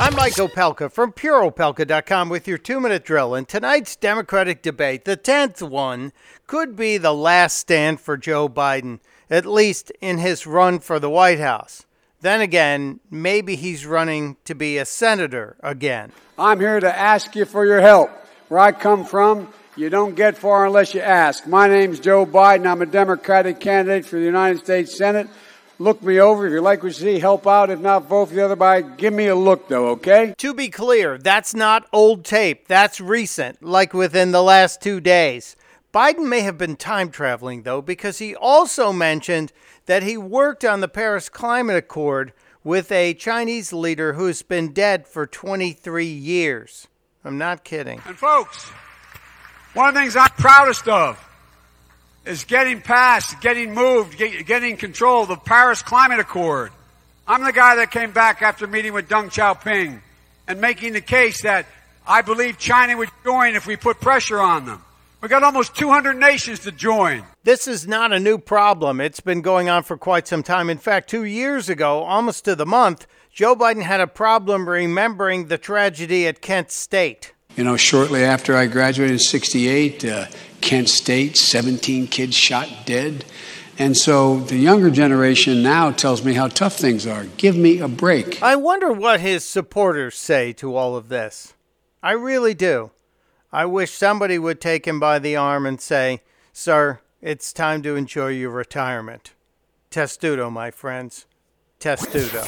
I'm Mike Opelka from PureOpelka.com with your two minute drill. And tonight's Democratic debate, the 10th one, could be the last stand for Joe Biden, at least in his run for the White House. Then again, maybe he's running to be a senator again. I'm here to ask you for your help. Where I come from, you don't get far unless you ask. My name's Joe Biden. I'm a Democratic candidate for the United States Senate. Look me over. If you like what you see, help out. If not, vote for the other guy. Give me a look, though, okay? To be clear, that's not old tape. That's recent, like within the last two days. Biden may have been time traveling, though, because he also mentioned that he worked on the Paris Climate Accord with a Chinese leader who's been dead for 23 years. I'm not kidding. And, folks, one of the things I'm proudest of is getting passed, getting moved, getting control of the Paris Climate Accord. I'm the guy that came back after meeting with Deng Xiaoping and making the case that I believe China would join if we put pressure on them. We got almost 200 nations to join. This is not a new problem. It's been going on for quite some time. In fact, two years ago, almost to the month, Joe Biden had a problem remembering the tragedy at Kent State. You know, shortly after I graduated in 68, uh, Kent State, 17 kids shot dead. And so the younger generation now tells me how tough things are. Give me a break. I wonder what his supporters say to all of this. I really do. I wish somebody would take him by the arm and say, Sir, it's time to enjoy your retirement. Testudo, my friends. Testudo.